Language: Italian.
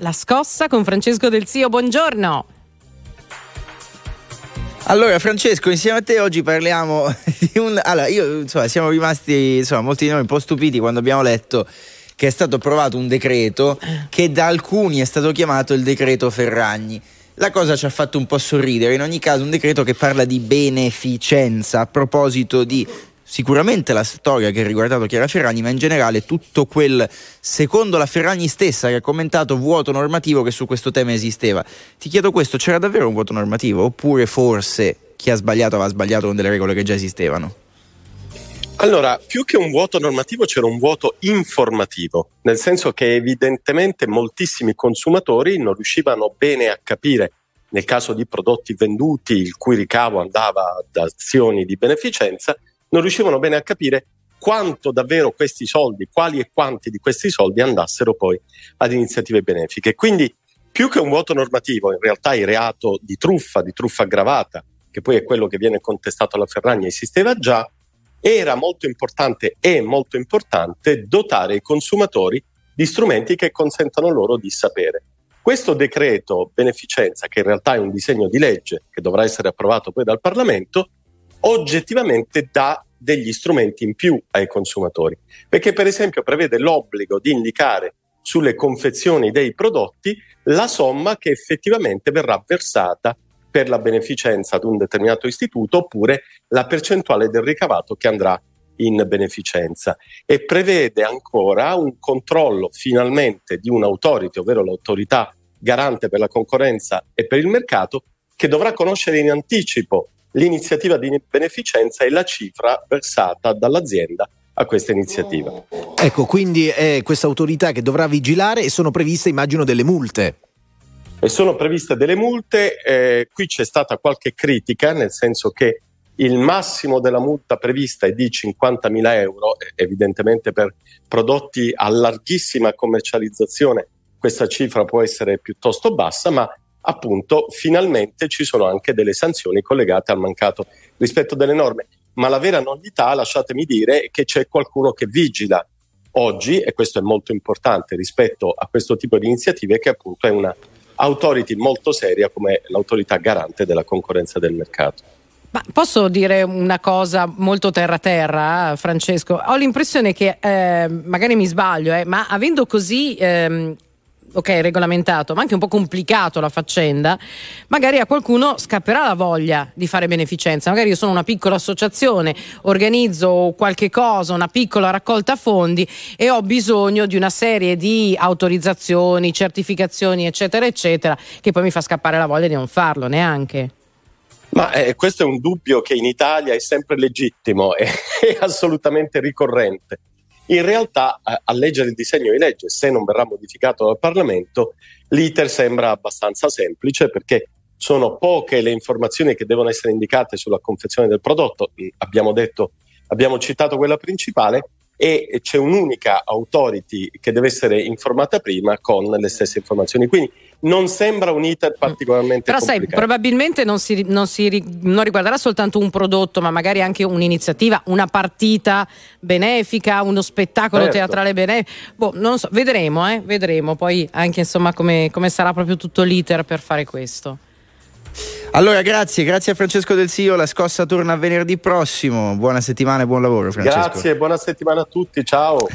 La scossa con Francesco Del Zio, buongiorno. Allora Francesco, insieme a te oggi parliamo di un... Allora, io, insomma, siamo rimasti, insomma, molti di noi un po' stupiti quando abbiamo letto che è stato approvato un decreto che da alcuni è stato chiamato il decreto Ferragni. La cosa ci ha fatto un po' sorridere, in ogni caso un decreto che parla di beneficenza a proposito di sicuramente la storia che ha riguardato Chiara Ferragni, ma in generale tutto quel, secondo la Ferragni stessa, che ha commentato vuoto normativo che su questo tema esisteva. Ti chiedo questo, c'era davvero un vuoto normativo oppure forse chi ha sbagliato aveva sbagliato con delle regole che già esistevano? Allora, più che un vuoto normativo c'era un vuoto informativo, nel senso che evidentemente moltissimi consumatori non riuscivano bene a capire nel caso di prodotti venduti il cui ricavo andava da azioni di beneficenza, non riuscivano bene a capire quanto davvero questi soldi, quali e quanti di questi soldi andassero poi ad iniziative benefiche. Quindi più che un vuoto normativo, in realtà il reato di truffa, di truffa aggravata, che poi è quello che viene contestato alla Ferragni, esisteva già, era molto importante e molto importante dotare i consumatori di strumenti che consentano loro di sapere. Questo decreto beneficenza, che in realtà è un disegno di legge che dovrà essere approvato poi dal Parlamento, oggettivamente dà degli strumenti in più ai consumatori, perché per esempio prevede l'obbligo di indicare sulle confezioni dei prodotti la somma che effettivamente verrà versata per la beneficenza ad un determinato istituto oppure la percentuale del ricavato che andrà in beneficenza. E prevede ancora un controllo finalmente di un'autority, ovvero l'autorità garante per la concorrenza e per il mercato, che dovrà conoscere in anticipo l'iniziativa di beneficenza e la cifra versata dall'azienda a questa iniziativa. Ecco, quindi è questa autorità che dovrà vigilare e sono previste, immagino, delle multe. E sono previste delle multe, eh, qui c'è stata qualche critica, nel senso che il massimo della multa prevista è di 50.000 euro, evidentemente per prodotti a larghissima commercializzazione questa cifra può essere piuttosto bassa, ma appunto finalmente ci sono anche delle sanzioni collegate al mancato rispetto delle norme. Ma la vera novità, lasciatemi dire, è che c'è qualcuno che vigila oggi, e questo è molto importante rispetto a questo tipo di iniziative, che appunto è una authority molto seria come l'autorità garante della concorrenza del mercato. Ma posso dire una cosa molto terra-terra, Francesco? Ho l'impressione che, eh, magari mi sbaglio, eh, ma avendo così ehm, ok, regolamentato, ma anche un po' complicato la faccenda, magari a qualcuno scapperà la voglia di fare beneficenza. Magari io sono una piccola associazione, organizzo qualche cosa, una piccola raccolta fondi e ho bisogno di una serie di autorizzazioni, certificazioni, eccetera, eccetera, che poi mi fa scappare la voglia di non farlo neanche. Ma eh, questo è un dubbio che in Italia è sempre legittimo, è assolutamente ricorrente. In realtà, a leggere il disegno di legge, se non verrà modificato dal Parlamento, l'iter sembra abbastanza semplice perché sono poche le informazioni che devono essere indicate sulla confezione del prodotto. Abbiamo detto, abbiamo citato quella principale e c'è un'unica authority che deve essere informata prima con le stesse informazioni. Quindi non sembra un iter particolarmente Però complicato. sai, probabilmente non, si, non, si, non, riguarderà soltanto un prodotto, ma magari anche un'iniziativa, una partita benefica, uno spettacolo certo. teatrale benefico. Boh, non so, vedremo, eh, vedremo poi anche insomma come, come sarà proprio tutto l'iter per fare questo. Allora, grazie, grazie a Francesco Del Sio. La scossa torna venerdì prossimo. Buona settimana e buon lavoro, Francesco. Grazie, buona settimana a tutti. Ciao.